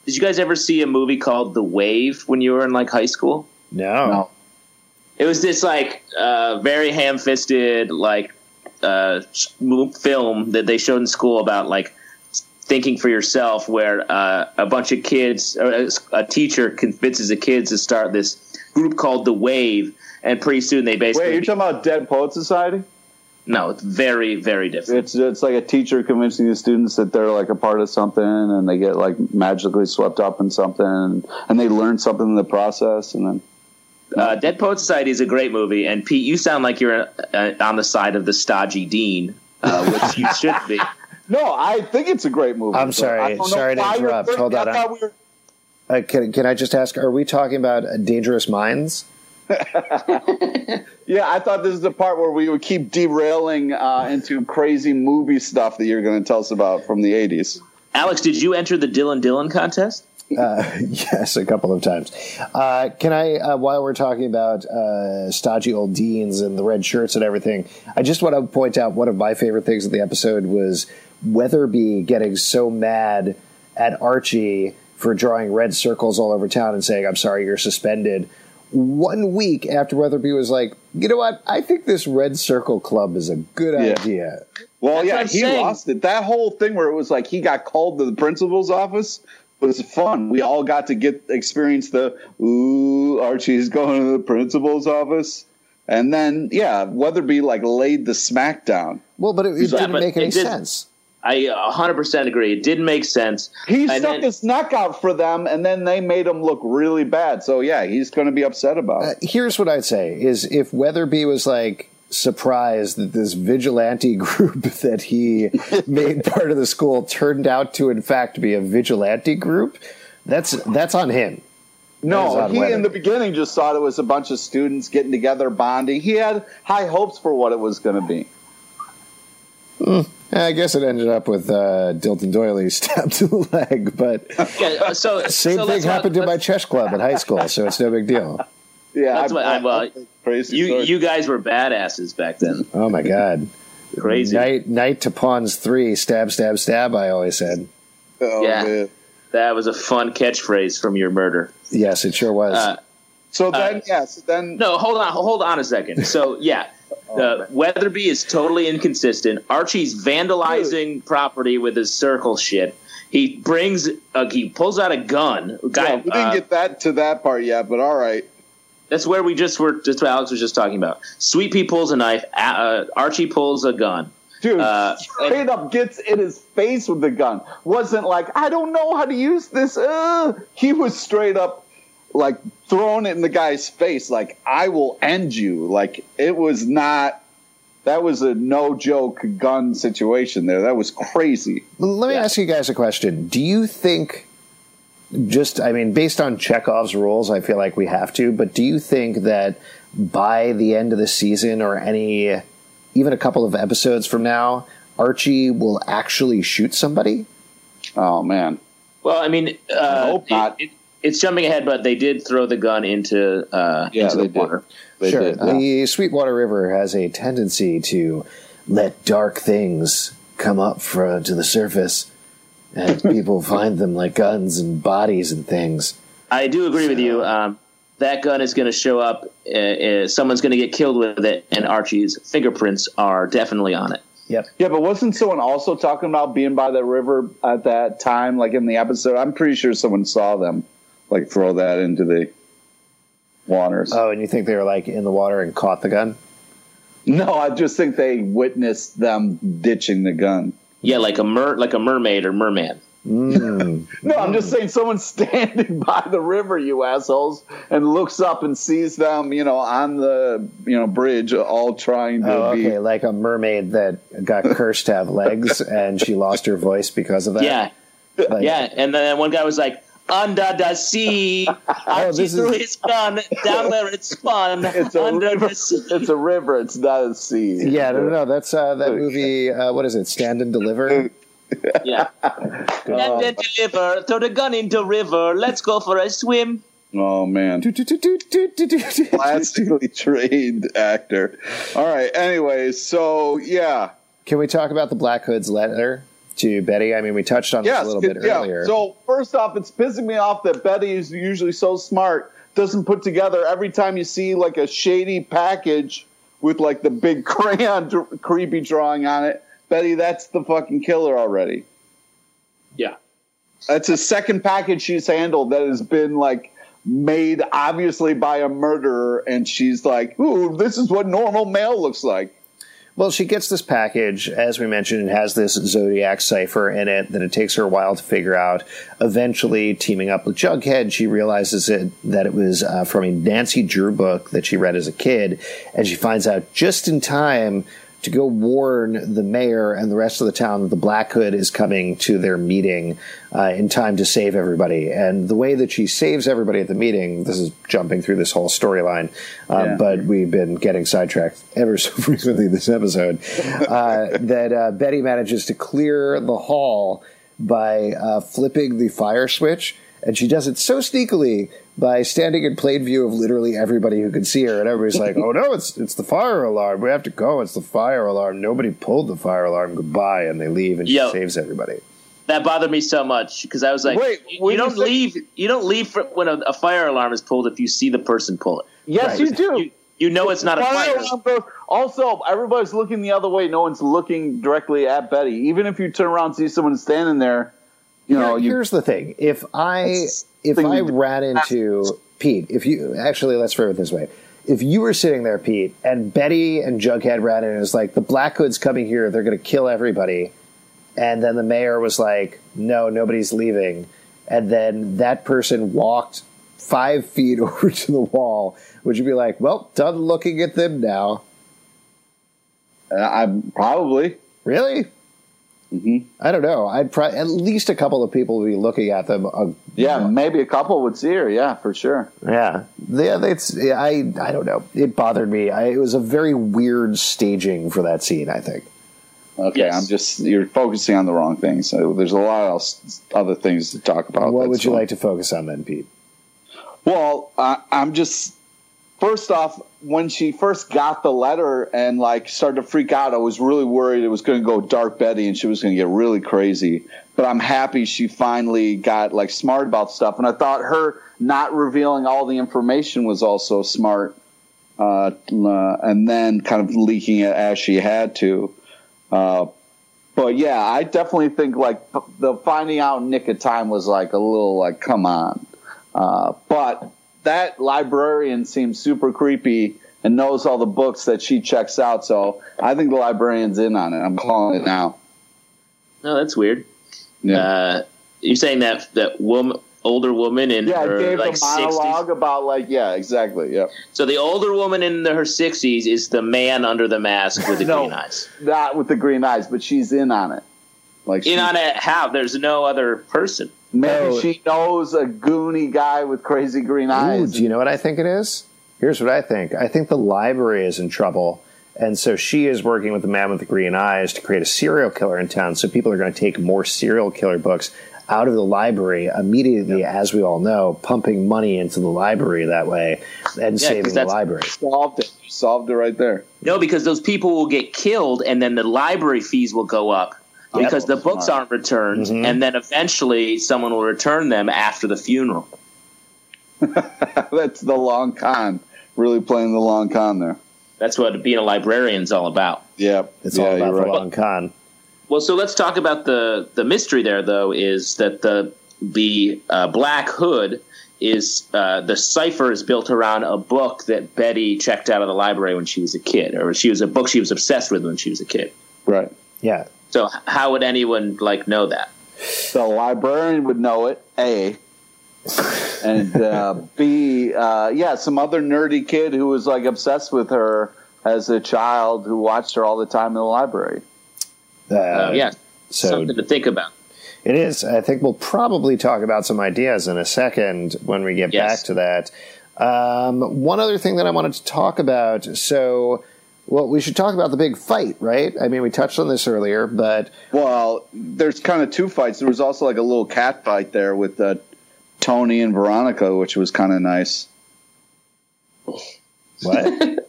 Did you guys ever see a movie called The Wave when you were in like high school? No. No. It was this like uh, very ham-fisted like uh, film that they showed in school about like thinking for yourself, where uh, a bunch of kids, or a, a teacher convinces the kids to start this group called the Wave, and pretty soon they basically Wait, you're talking about Dead Poet Society? no, it's very very different. It's it's like a teacher convincing the students that they're like a part of something, and they get like magically swept up in something, and, and they learn something in the process, and then Uh, Dead Poet Society is a great movie, and Pete, you sound like you're uh, on the side of the stodgy dean, uh, which you should be. no, I think it's a great movie. I'm sorry. I don't know Sorry to interrupt. Hold on, I we were- Uh, can, can I just ask, are we talking about uh, Dangerous Minds? Yeah, I thought this is the part where we would keep derailing uh, into crazy movie stuff that you're going to tell us about from the 80s. Alex, did you enter the Dylan Dylan contest? Uh, yes, a couple of times. Uh, can I, uh, while we're talking about uh, stodgy old deans and the red shirts and everything, I just want to point out one of my favorite things of the episode was Weatherbee getting so mad at Archie for drawing red circles all over town and saying, I'm sorry, you're suspended. One week after Weatherbee was like, you know what? I think this red circle club is a good Yeah. idea. Well, That's yeah, he saying. lost it. That whole thing where it was like he got called to the principal's office was fun. We all got to get experience the ooh, Archie's going to the principal's office. And then, yeah, Weatherbee like laid the smack down. Well, but it, it didn't but make any did- sense. I 100% agree. It didn't make sense. He And stuck then- his neck out for them, and then they made him look really bad. So yeah, he's going to be upset about Uh, it. here's what I'd say: is if Weatherbee was like surprised that this vigilante group that he made part of the school turned out to, in fact, be a vigilante group, that's that's on him. No, on he in the beginning just thought it was a bunch of students getting together, bonding. He had high hopes for what it was going to be. I guess it ended up with uh, Dilton Doiley stabbed to the leg, but Yeah, uh, so same so thing let's not- happened to my chess club in high school, so it's no big deal. Yeah, That's what I'm, uh, crazy. You story. you guys were badasses back then. Oh my god! Crazy. Knight, knight to pawns three, stab, stab, stab. I always said. Oh, Yeah. man. That was a fun catchphrase from your murder. Yes, it sure was. Uh, So then, yes, then No, hold on, hold on a second. So yeah, uh, Weatherbee is totally inconsistent. Archie's vandalizing property with his circle shit. He brings, uh, he pulls out a gun. Guy, yeah, we didn't uh, get that to that part yet, but all right. That's where we just were. That's what Alex was just talking about. Sweet Pea pulls a knife. Uh, Archie pulls a gun. Dude, Uh, straight up gets in his face with the gun. Wasn't like, I don't know how to use this. Uh. He was straight up like throwing it in the guy's face, like, I will end you. Like, it was not, that was a no joke gun situation there. That was crazy. Let me Yeah. ask you guys a question. Do you think, just, I mean, based on Chekhov's rules, I feel like we have to, but do you think that by the end of the season or any, even a couple of episodes from now, Archie will actually shoot somebody? Oh, man. Well, I mean, uh, hope not. It, it, it's jumping ahead, but they did throw the gun into uh, Yeah, into the did. water. They sure. did. yeah. The Sweetwater River has a tendency to let dark things come up for, to the surface, and people find them like guns and bodies and things. I do agree with you. Um, that gun is going to show up. Uh, uh, someone's going to get killed with it, and Archie's fingerprints are definitely on it. Yep. Yeah, but wasn't someone also talking about being by the river at that time, like in the episode? I'm pretty sure someone saw them, like throw that into the waters. Oh, and you think they were like in the water and caught the gun? no, I just think they witnessed them ditching the gun. Yeah, like a mer, like a mermaid or merman. Mm. No, I'm just saying someone's standing by the river, you assholes, and looks up and sees them, you know, on the you know bridge, all trying to Oh, be. like a mermaid that got cursed to have legs and she lost her voice because of that. Yeah, Like- yeah. And then one guy was like, "Under the sea." Archie this threw is- his gun down where it spun. It's a under river. the sea. It's a river. It's not a sea. Yeah, no, no, no. That's uh, that movie. Uh, what is it? Stand and Deliver. Yeah. Stand and then deliver. Throw the gun into river. Let's go for a swim. Oh man, classically trained actor. All right. Anyways, so yeah, Can we talk about the Black Hood's letter to Betty? I mean, we touched on this a little bit yeah. earlier. So first off, it's pissing me off that Betty is usually so smart doesn't put together every time you see like a shady package with like the big crayon dr- creepy drawing on it. Betty, that's the fucking killer already. Yeah. That's a second package she's handled that has been like made obviously by a murderer, and she's like, "Ooh, this is what normal mail looks like." Well, she gets this package, as we mentioned, it has this Zodiac cipher in it that it takes her a while to figure out. Eventually, teaming up with Jughead, she realizes it, that it was uh, from a Nancy Drew book that she read as a kid, and she finds out just in time to go warn the mayor and the rest of the town that the Black Hood is coming to their meeting uh, in time to save everybody. And the way that she saves everybody at the meeting, this is jumping through this whole storyline, um, Yeah. but we've been getting sidetracked ever so frequently this episode. Uh, that uh, Betty manages to clear the hall by uh, flipping the fire switch. And she does it so sneakily by standing in plain view of literally everybody who can see her, and everybody's like, "Oh no, it's it's the fire alarm! We have to go! It's the fire alarm! Nobody pulled the fire alarm! Goodbye!" And they leave, and she Yo. saves everybody. That bothered me so much because I was like, Wait, you, you you don't say- leave. You don't leave for, when a, a fire alarm is pulled if you see the person pull it. Yes, Right. you do. You, you know it's not a Fire fire. alarm goes- Also, everybody's looking the other way. No one's looking directly at Betty. Even if you turn around and see someone standing there, you know, Here- you, here's the thing: if I if thing I ran into Pete, if you actually let's phrase it this way: if you were sitting there, Pete, and Betty and Jughead ran in and was like, "The Black Hood's coming here; they're going to kill everybody," and then the mayor was like, "No, nobody's leaving," and then that person walked five feet over to the wall, would you be like, "Well, done looking at them now"? Uh, I'm probably. Really? Mhm. I don't know. I'd probably at least a couple of people would be looking at them. Uh, Yeah, maybe a couple would see her. Yeah, for sure. Yeah, yeah. It's yeah, I I don't know. It bothered me. I, it was a very weird staging for that scene. I think. Okay, Yes. I'm just you're focusing on the wrong thing. So there's a lot of else, other things to talk about. what would you fine. like to focus on then, Pete? Well, I, I'm just first off when she first got the letter and like started to freak out. I was really worried it was going to go dark Betty and she was going to get really crazy. But I'm happy she finally got like smart about stuff. And I thought her not revealing all the information was also smart. Uh, uh, and then kind of leaking it as she had to. Uh, but yeah, I definitely think like the finding out nick of time was like a little like, come on. Uh, but that librarian seems super creepy and knows all the books that she checks out. So I think the librarian's in on it. I'm calling it now. No, that's weird. Yeah. Uh, you're saying that that woman, older woman in yeah, her gave like a monologue 60s. about like yeah, exactly. Yeah, So the older woman in her 60s is the man under the mask with the No. green eyes. not with the green eyes, but she's in on it. Like In on it, how? There's no other person. Maybe Oh. she knows a goony guy with crazy green Ooh, eyes. do you know what I think it is? Here's what I think. I think the library is in trouble. And so she is working with the man with the green eyes to create a serial killer in town. So people are going to take more serial killer books out of the library immediately, as we all know, pumping money into the library that way and 'cause saving the that's- library. solved it. She solved it right there. No, because those people will get killed, and then the library fees will go up Yep. Because the books Smart. aren't returned, Mhm. and then eventually someone will return them after the funeral. That's the long con. Really playing the long con there. That's what being a librarian's all about. Yeah, It's yeah, all about you're the right. long con. Well, so let's talk about the the mystery there, though, is that the the uh, Black Hood is uh, the cipher is built around a book that Betty checked out of the library when she was a kid, or she was a book she was obsessed with when she was a kid. Right. Yeah. So how would anyone like know that? The librarian would know it. A. and uh, B. Uh, yeah, some other nerdy kid who was like obsessed with her as a child who watched her all the time in the library. Uh, Uh, yeah, So something to think about. It is. I think we'll probably talk about some ideas in a second when we get Yes. back to that. Um, one other thing that I wanted to talk about. So Well, we should talk about the big fight, right? I mean, we touched on this earlier, but Well, there's kind of two fights. There was also like a little cat fight there with uh, Toni and Veronica, which was kind of nice. what?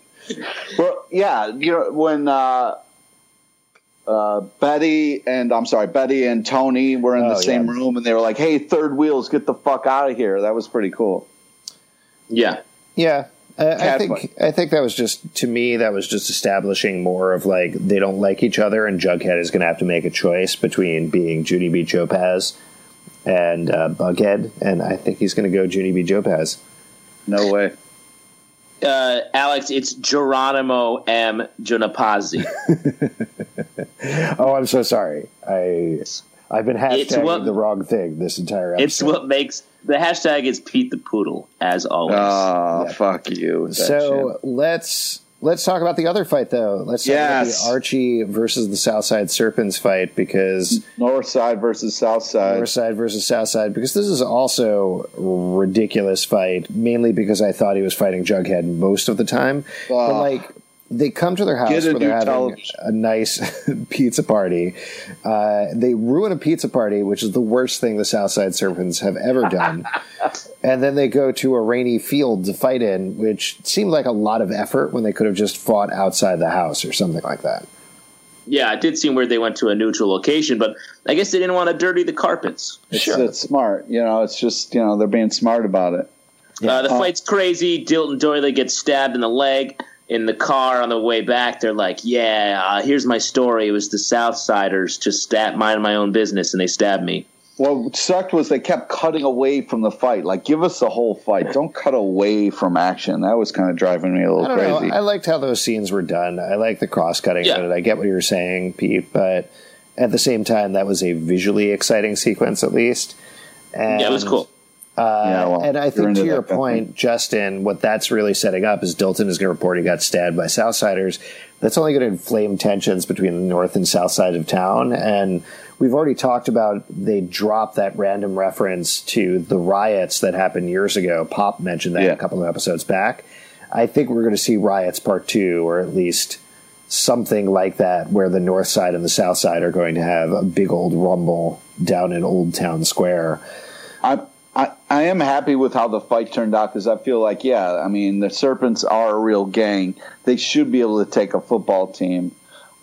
Well, yeah, you know when uh, uh, Betty and I'm sorry, Betty and Toni were in Oh, the same yeah. room, and they were like, "Hey, third wheels, get the fuck out of here." That was pretty cool. Yeah. yeah. I, I think fight. I think that was just to me that was just establishing more of like they don't like each other and Jughead is going to have to make a choice between being Judy B. Jopaz and uh, Bughead, and I think he's going to go Judy B. Jopaz. No way. Uh, Alex, it's Geronimo M. Junapazzi. Oh, I'm so sorry. I I've been It's hashtagging what- the wrong thing this entire episode. it's what makes the hashtag is Pete the Poodle, as always. Oh, Yeah. fuck you. So shit. let's let's talk about the other fight though. Let's talk about the Archie versus the Southside Serpents fight because North Side versus South Side. North Side versus South Side because this is also a ridiculous fight. Mainly because I thought he was fighting Jughead most of the time, but ah. like. They come to their house where they're having television. a nice pizza party. Uh, they ruin a pizza party, which is the worst thing the Southside Serpents have ever done. and then they go to a rainy field to fight in, which seemed like a lot of effort when they could have just fought outside the house or something like that. Yeah, it did seem weird they went to a neutral location, but I guess they didn't want to dirty the carpets. It's, Sure. it's smart. You know, it's just, you know, they're being smart about it. Uh, the fight's crazy. Dilton Doiley gets stabbed in the leg in the car on the way back. They're like, "Yeah, uh, here's my story. It was the Southsiders just stab minding my own business, and they stabbed me." What sucked was they kept cutting away from the fight. Like, give us the whole fight. Don't cut away from action. That was kind of driving me a little don't crazy. know. I liked how those scenes were done. I like the cross cutting Yeah. of it. I get what you're saying, Pete, but at the same time, that was a visually exciting sequence, at least. And, Yeah, it was cool. Uh, Yeah, well, and I think to your point, Justin, what that's really setting up is Dilton is going to report he got stabbed by Southsiders. That's only going to inflame tensions between the north and south side of town. And we've already talked about they dropped that random reference to the riots that happened years ago. Pop mentioned that Yeah. a couple of episodes back. I think we're going to see riots part two, or at least something like that, where the north side and the south side are going to have a big old rumble down in Old Town Square. I, I, I am happy with how the fight turned out because I feel like, yeah, I mean, the Serpents are a real gang. They should be able to take a football team,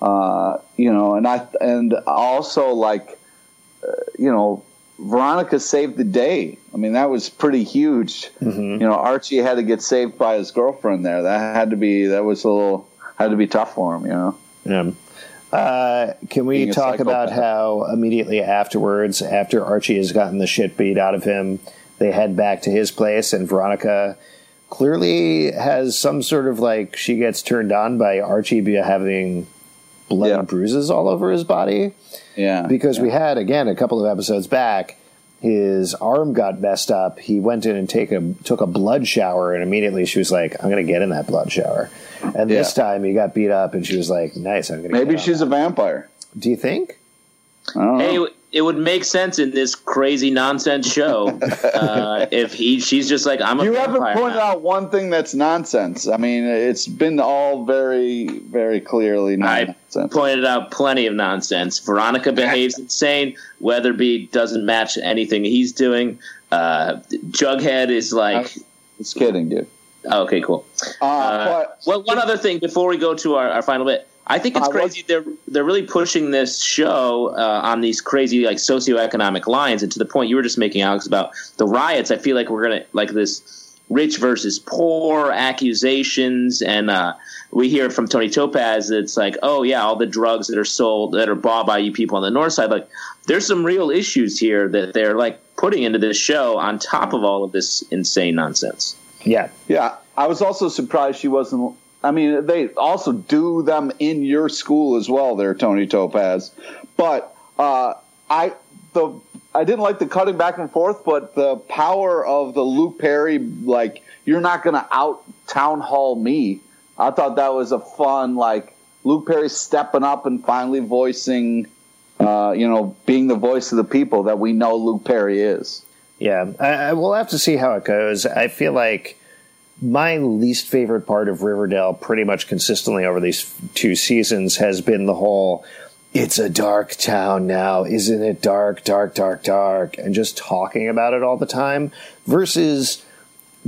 uh, you know. And I and also like, uh, you know, Veronica saved the day. I mean, that was pretty huge. You know, Archie had to get saved by his girlfriend there. That had to be that was a little had to be tough for him. You know. Yeah. Uh, can we talk about how immediately afterwards, after Archie has gotten the shit beat out of him, they head back to his place, and Veronica clearly has some sort of like she gets turned on by Archie be having blood Yeah. and bruises all over his body Yeah. because we had again a couple of episodes back his arm got messed up he went in and take a took a blood shower and immediately she was like i'm gonna get in that blood shower and this time he got beat up and she was like nice i'm gonna maybe get she's that." a vampire. do you think I don't know. Hey, it would make sense in this crazy nonsense show uh, if he she's just like I'm a You haven't pointed now." out one thing that's nonsense. I mean, it's been all very, very clearly I nonsense. pointed out plenty of nonsense. Veronica behaves insane. Weatherbee doesn't match anything he's doing. Uh, Jughead is like, It's kidding, dude. okay, cool. Uh, Uh, well, one other thing before we go to our, our final bit, I think it's crazy. They're they're really pushing this show uh, on these crazy like socioeconomic lines, and to the point you were just making, Alex, about the riots. I feel like we're gonna like this rich versus poor accusations, and uh, we hear from Toni Topaz that it's like, oh yeah, all the drugs that are sold that are bought by you people on the north side, like there's some real issues here that they're like putting into this show on top of all of this insane nonsense. yeah yeah, I was also surprised she wasn't. I mean, they also do them in your school as well, there, Toni Topaz. But uh, I the I didn't like the cutting back and forth, but the power of the Luke Perry, like you're not going to out town hall me. I thought that was a fun, like Luke Perry stepping up and finally voicing, uh, you know, being the voice of the people that we know Luke Perry is. Yeah, I, I, we'll have to see how it goes. I feel like my least favorite part of Riverdale, pretty much consistently over these two seasons, has been the whole it's a dark town now, isn't it dark, dark, dark, dark, and just talking about it all the time versus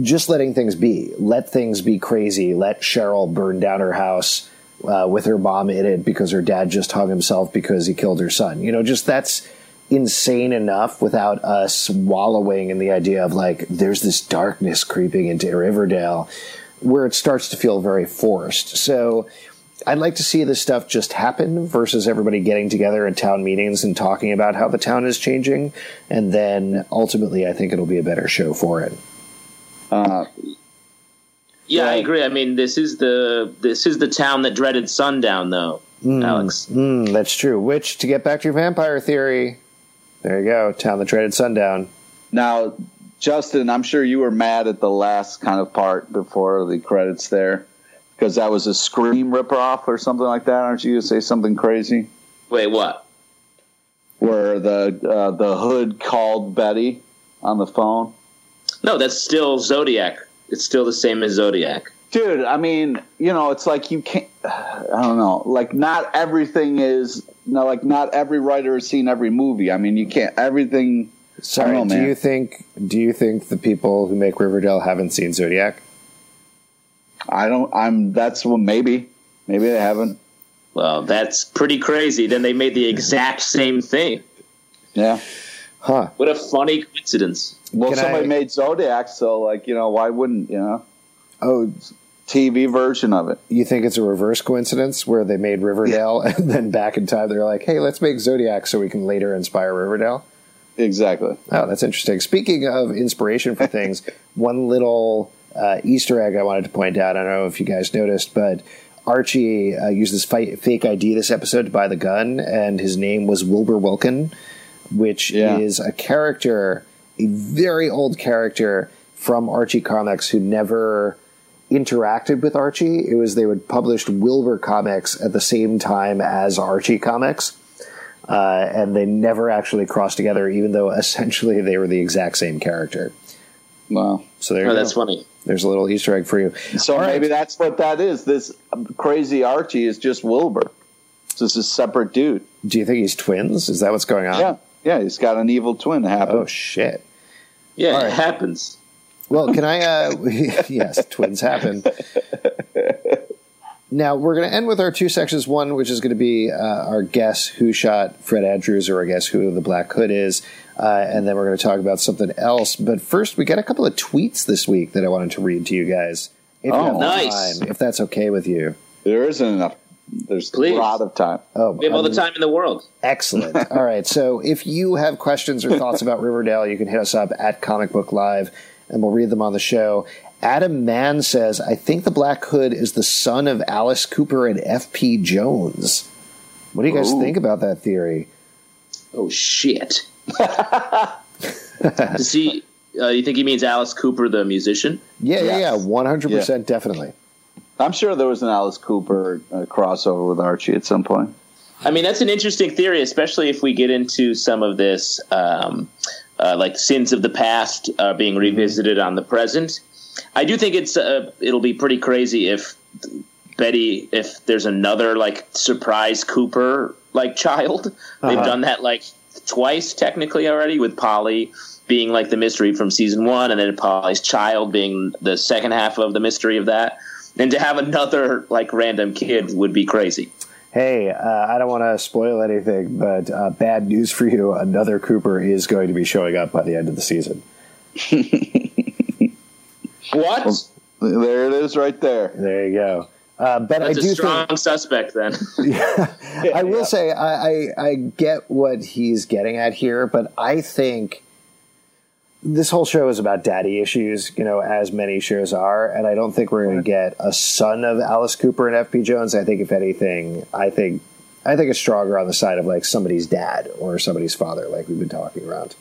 just letting things be. Let things be crazy. Let Cheryl burn down her house uh, with her mom in it because her dad just hung himself because he killed her son. You know, just that's insane enough without us wallowing in the idea of like there's this darkness creeping into Riverdale where it starts to feel very forced. So I'd like to see this stuff just happen versus everybody getting together in town meetings and talking about how the town is changing. And then ultimately, I think it'll be a better show for it. Uh, Yeah, I agree. I mean, this is the this is the town that dreaded sundown, though, Alex. Mm, that's true. Which, to get back to your vampire theory, there you go. Town that dreaded sundown. now, Justin, I'm sure you were mad at the last kind of part before the credits there because that was a Scream ripoff or something like that. Aren't you going to say something crazy? Wait, what? Where the uh, the hood called Betty on the phone. No, that's still Zodiac. It's still the same as Zodiac. Dude, I mean, you know, it's like you can't. I don't know. Like, not everything is. No, like not every writer has seen every movie. I mean, you can't. Everything. Sorry, I don't know, do man. you think do you think the people who make Riverdale haven't seen Zodiac? I don't. I'm. That's well, maybe. Maybe they haven't. Well, that's pretty crazy. Then they made the exact same thing. Yeah. Huh. What a funny coincidence. Well, Can somebody I- made Zodiac, so like you know, why wouldn't you know? Oh, TV version of it. you think it's a reverse coincidence where they made Riverdale and then back in time they're like, "Hey, let's make Zodiac so we can later inspire Riverdale." Exactly. Oh, that's interesting. Speaking of inspiration for things, one little uh, Easter egg I wanted to point out. I don't know if you guys noticed, but Archie uh, used this fi- fake ID this episode to buy the gun, and his name was Wilbur Wilkin, which Yeah. is a character, a very old character from Archie comics who never interacted with Archie. It was they would published Wilbur comics at the same time as Archie comics. Uh, and they never actually crossed together, even though essentially they were the exact same character. Wow. So there you Oh, go. that's funny. There's a little Easter egg for you. so All right. maybe that's what that is. This crazy Archie is just Wilbur. It's just a separate dude. Do you think he's twins? Is that what's going on? Yeah, yeah. He's got an evil twin that happened. Oh shit. Yeah, All it right. happens. Well, can I? Uh, yes, twins happen. Now we're going to end with our two sections. One, which is going to be uh, our guess who shot Fred Andrews, or I guess who the Black Hood is, uh, and then we're going to talk about something else. But first, we got a couple of tweets this week that I wanted to read to you guys. If you Oh. have Nice. time, if that's okay with you. There isn't enough. There's Please. a lot of time. Oh, We have all the um, time in the world. Excellent. All right. So if you have questions or thoughts about Riverdale, you can hit us up at Comic Book Live and we'll read them on the show. Adam Mann says, I think the Black Hood is the son of Alice Cooper and F.P. Jones. What do you guys Ooh. think about that theory? Oh shit. Does he? Uh, you think he means Alice Cooper, the musician? Yeah, yeah, yeah. 100% definitely. I'm sure there was an Alice Cooper uh, crossover with Archie at some point. I mean, that's an interesting theory, especially if we get into some of this, um, uh, like sins of the past uh, being revisited on the present. I do think it's uh, it'll be pretty crazy if Betty, if there's another like surprise Cooper like child. They've Uh-huh. done that like twice technically already with Polly being like the mystery from season one, and then Polly's child being the second half of the mystery of that. And to have another like random kid would be crazy. Hey, uh, I don't want to spoil anything, but uh, bad news for you. Another Cooper is going to be showing up by the end of the season. What? There it is, right there. There you go. Uh, but That's I a do strong think suspect then. yeah, I will say I, I I get what he's getting at here, but I think this whole show is about daddy issues, you know, as many shows are, and I don't think we're going to get a son of Alice Cooper and F.P. Jones. I think if anything, I think I think it's stronger on the side of like somebody's dad or somebody's father, like we've been talking around.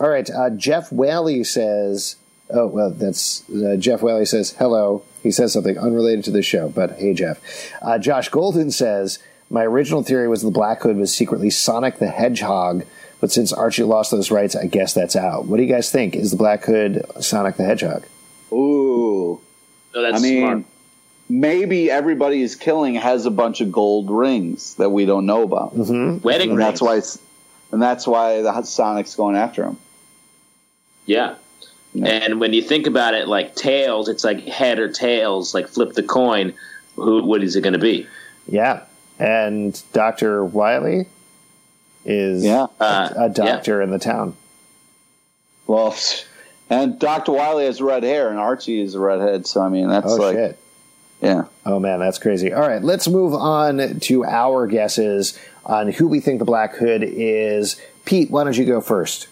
All right, uh, Jeff Whaley says. Oh well, that's uh, Jeff Whaley says hello. He says something unrelated to the show, but hey, Jeff. Uh, Josh Golden says my original theory was the Black Hood was secretly Sonic the Hedgehog, but since Archie lost those rights, I guess that's out. What do you guys think? Is the Black Hood Sonic the Hedgehog? Ooh. So that's I mean, smart. maybe everybody is killing has a bunch of gold rings that we don't know about, Wedding and rings. that's why. It's, and that's why the Sonic's going after him. Yeah. Yeah. And when you think about it, like tails, it's like head or tails. Like flip the coin. Who? What is it going to be? Yeah. And Dr. Wiley is Yeah. Uh, a doctor in the town. Well, and Doctor Wiley has red hair, and Archie is a redhead. So I mean, that's Oh, like, shit. yeah. Oh, man, that's crazy. All right, let's move on to our guesses on who we think the Black Hood is. Pete, why don't you go first?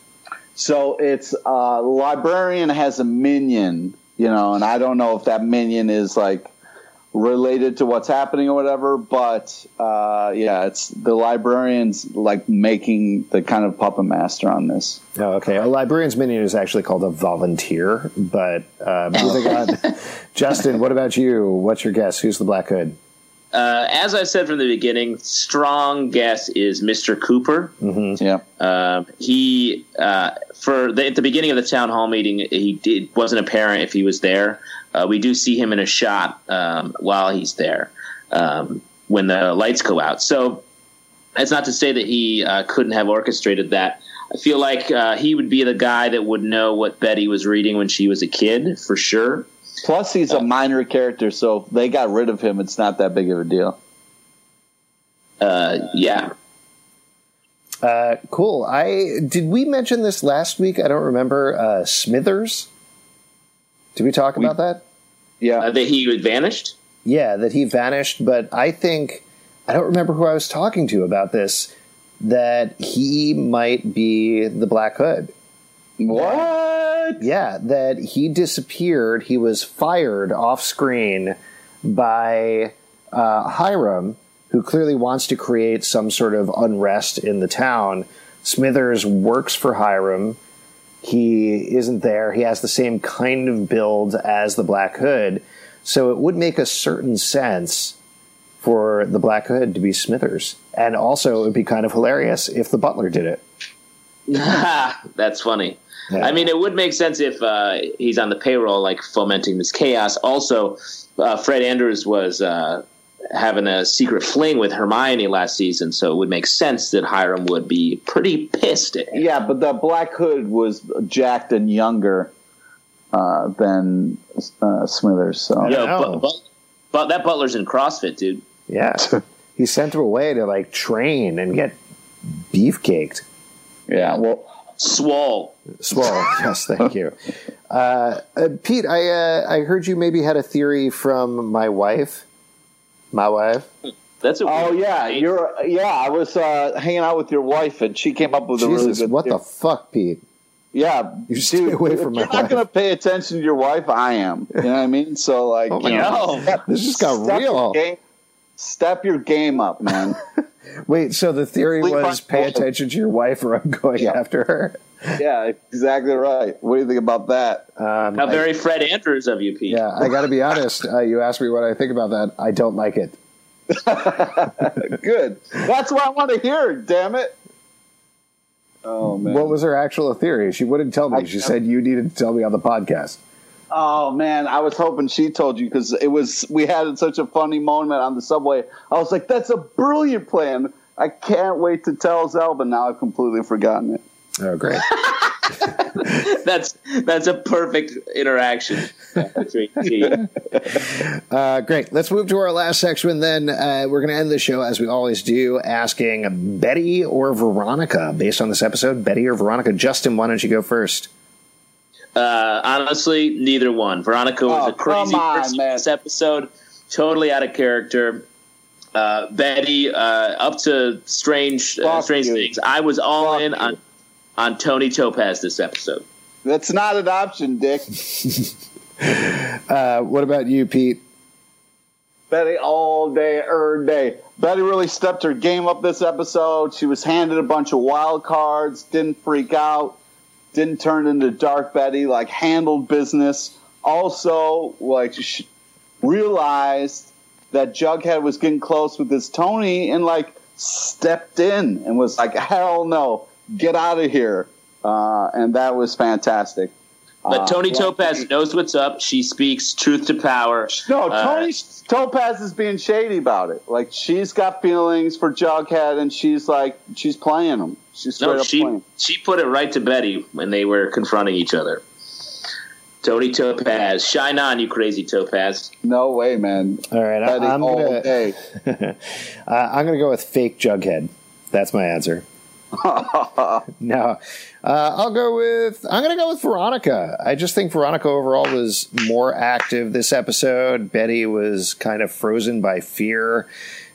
So it's uh, librarian has a minion, you know, and I don't know if that minion is like related to what's happening or whatever, but uh, yeah, it's the librarian's like making the kind of puppet master on this. Oh, okay. A librarian's minion is actually called a volunteer, but uh, moving on. Justin, what about you? What's your guess? Who's the Black Hood? Uh, as I said from the beginning, strong guess is Mr. Cooper. Yeah, Um, he uh, for the, at the beginning of the town hall meeting, he did wasn't apparent if he was there. Uh, we do see him in a shot um, while he's there um, when the lights go out. So that's not to say that he uh, couldn't have orchestrated that. I feel like uh, he would be the guy that would know what Betty was reading when she was a kid, for sure. Plus he's a minor character, so if they got rid of him, it's not that big of a deal. Uh, yeah, Uh, cool. I did we mention this last week? I don't remember. Uh, Smithers. Did we talk about that? Yeah, uh, that he had vanished. Yeah, that he vanished. But I think I don't remember who I was talking to about this. That he might be the Black Hood. What? Yeah, that he disappeared. He was fired off screen by uh, Hiram, who clearly wants to create some sort of unrest in the town. Smithers works for Hiram. He isn't there. He has the same kind of build as the Black Hood. So it would make a certain sense for the Black Hood to be Smithers. And also, it would be kind of hilarious if the butler did it. That's funny. Yeah. I mean, it would make sense if uh, he's on the payroll, like fomenting this chaos. Also, uh, Fred Andrews was uh, having a secret fling with Hermione last season, so it would make sense that Hiram would be pretty pissed at him. Yeah, but the Black Hood was jacked and younger uh, than uh, Smithers. So Yo, but, but, but that Butler's in CrossFit, dude. Yeah. he sent him away to like train and get beefcaked. yeah, well, Swole. Swall. yes, thank you. Uh, uh, Pete, I uh, I heard you maybe had a theory from my wife. My wife. That's a oh yeah, name. you're yeah. I was uh, hanging out with your wife, and she came up with a really good. what the fuck, Pete? yeah, You stay away if from my you're not going to pay attention to your wife. I am. You know what I mean? So like, Oh my you know, God. step- This just got step real. Your game, step your game up, man. Wait, so the theory Sleep was on- pay attention to your wife, or I'm going Yeah. after her. yeah, exactly right. What do you think about that? Um, How I- very Fred Andrews of you, Pete. yeah, I got to be honest. Uh, you asked me what I think about that. I don't like it. Good. That's what I want to hear. Damn it. Oh man. What was her actual theory? She wouldn't tell me. I- She said you needed to tell me on the podcast. Oh man, I was hoping she told you because it was we had such a funny moment on the subway. I was like, "That's a brilliant plan." I can't wait to tell Zell, but now I've completely forgotten it. Oh, great. That's that's a perfect interaction between Pete. Uh, great. Let's move to our last section. Then uh, we're going to end the show as we always do, asking Betty or Veronica based on this episode. Betty or Veronica? Justin, why don't you go first? Uh, honestly, neither one. Veronica was Oh, a crazy on, person man. this episode, totally out of character. Uh, Betty, uh, up to strange, uh, strange you. things. I was all Fuck in you. on on Toni Topaz this episode. That's not an option, Dick. Uh, what about you, Pete? Betty all day, every day. Betty really stepped her game up this episode. She was handed a bunch of wild cards, didn't freak out, didn't turn into Dark Betty, like handled business. Also, like sh- realized that Jughead was getting close with this Toni and like stepped in and was like, hell no, get out of here. Uh, and that was fantastic. But Uh, Toni yeah. Topaz knows what's up. She speaks truth to power. No, Uh, Toni Topaz is being shady about it. Like she's got feelings for Jughead, and she's like she's playing him. She's straight No, up she playing. she put it right to Betty when they were confronting each other. Toni Topaz, shine on, you crazy Topaz. No way, man. All right, I, Betty I'm all gonna day. uh, I'm gonna go with fake Jughead. That's my answer. no, uh, I'll go with I'm gonna go with Veronica. I just think Veronica overall was more active this episode. Betty was kind of frozen by fear.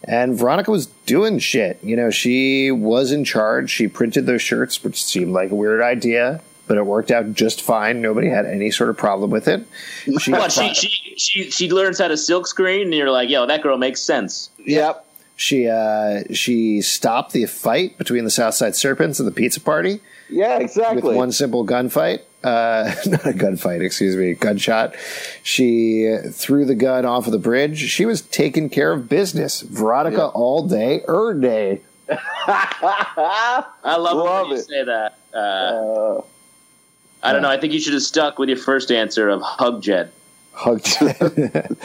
And Veronica was doing shit. You know, she was in charge. She printed those shirts, which seemed like a weird idea, but it worked out just fine. Nobody had any sort of problem with it. She, What she she she she learns how to silk screen, and you're like, yo, that girl makes sense. Yep. She uh, she stopped the fight between the Southside Serpents and the Pizza Party Yeah, exactly. with one simple gunfight. Uh, not a gunfight, excuse me, gunshot. She threw the gun off of the bridge. She was taking care of business. Veronica Yeah. all day, er day. I love, Love when you it. say that. Uh, Uh, I don't know. I think you should have stuck with your first answer of hug Jed. Hug Jed.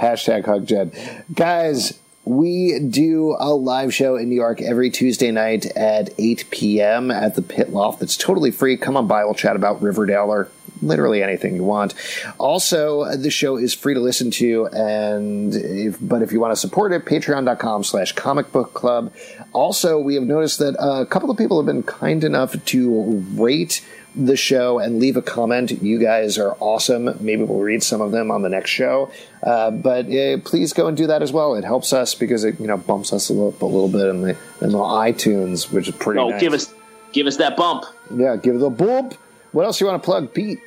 Hashtag Hug Jed. Guys, we do a live show in New York every Tuesday night at 8 p.m. at the Pit Loft. That's totally free. Come on by. We'll chat about Riverdale or literally anything you want. Also, the show is free to listen to, and if, but if you want to support it, patreon.com slash comic book club. Also, we have noticed that a couple of people have been kind enough to rate the show and leave a comment. You guys are awesome. Maybe we'll read some of them on the next show. Uh, but uh, please go and do that as well. It helps us because it you know bumps us a little, a little bit in the in the iTunes, which is pretty. No, nice. give us give us that bump. yeah, give it a bump. What else you want to plug, Pete?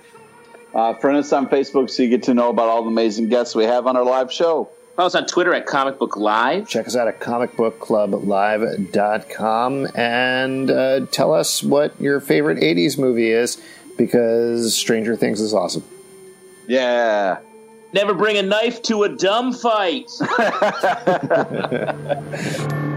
uh, friend us on Facebook so you get to know about all the amazing guests we have on our live show. Follow us on Twitter at Comic Book Live. Check us out at comicbookclublive.com and uh, tell us what your favorite 80s movie is because Stranger Things is awesome. Yeah. Never bring a knife to a dumb fight.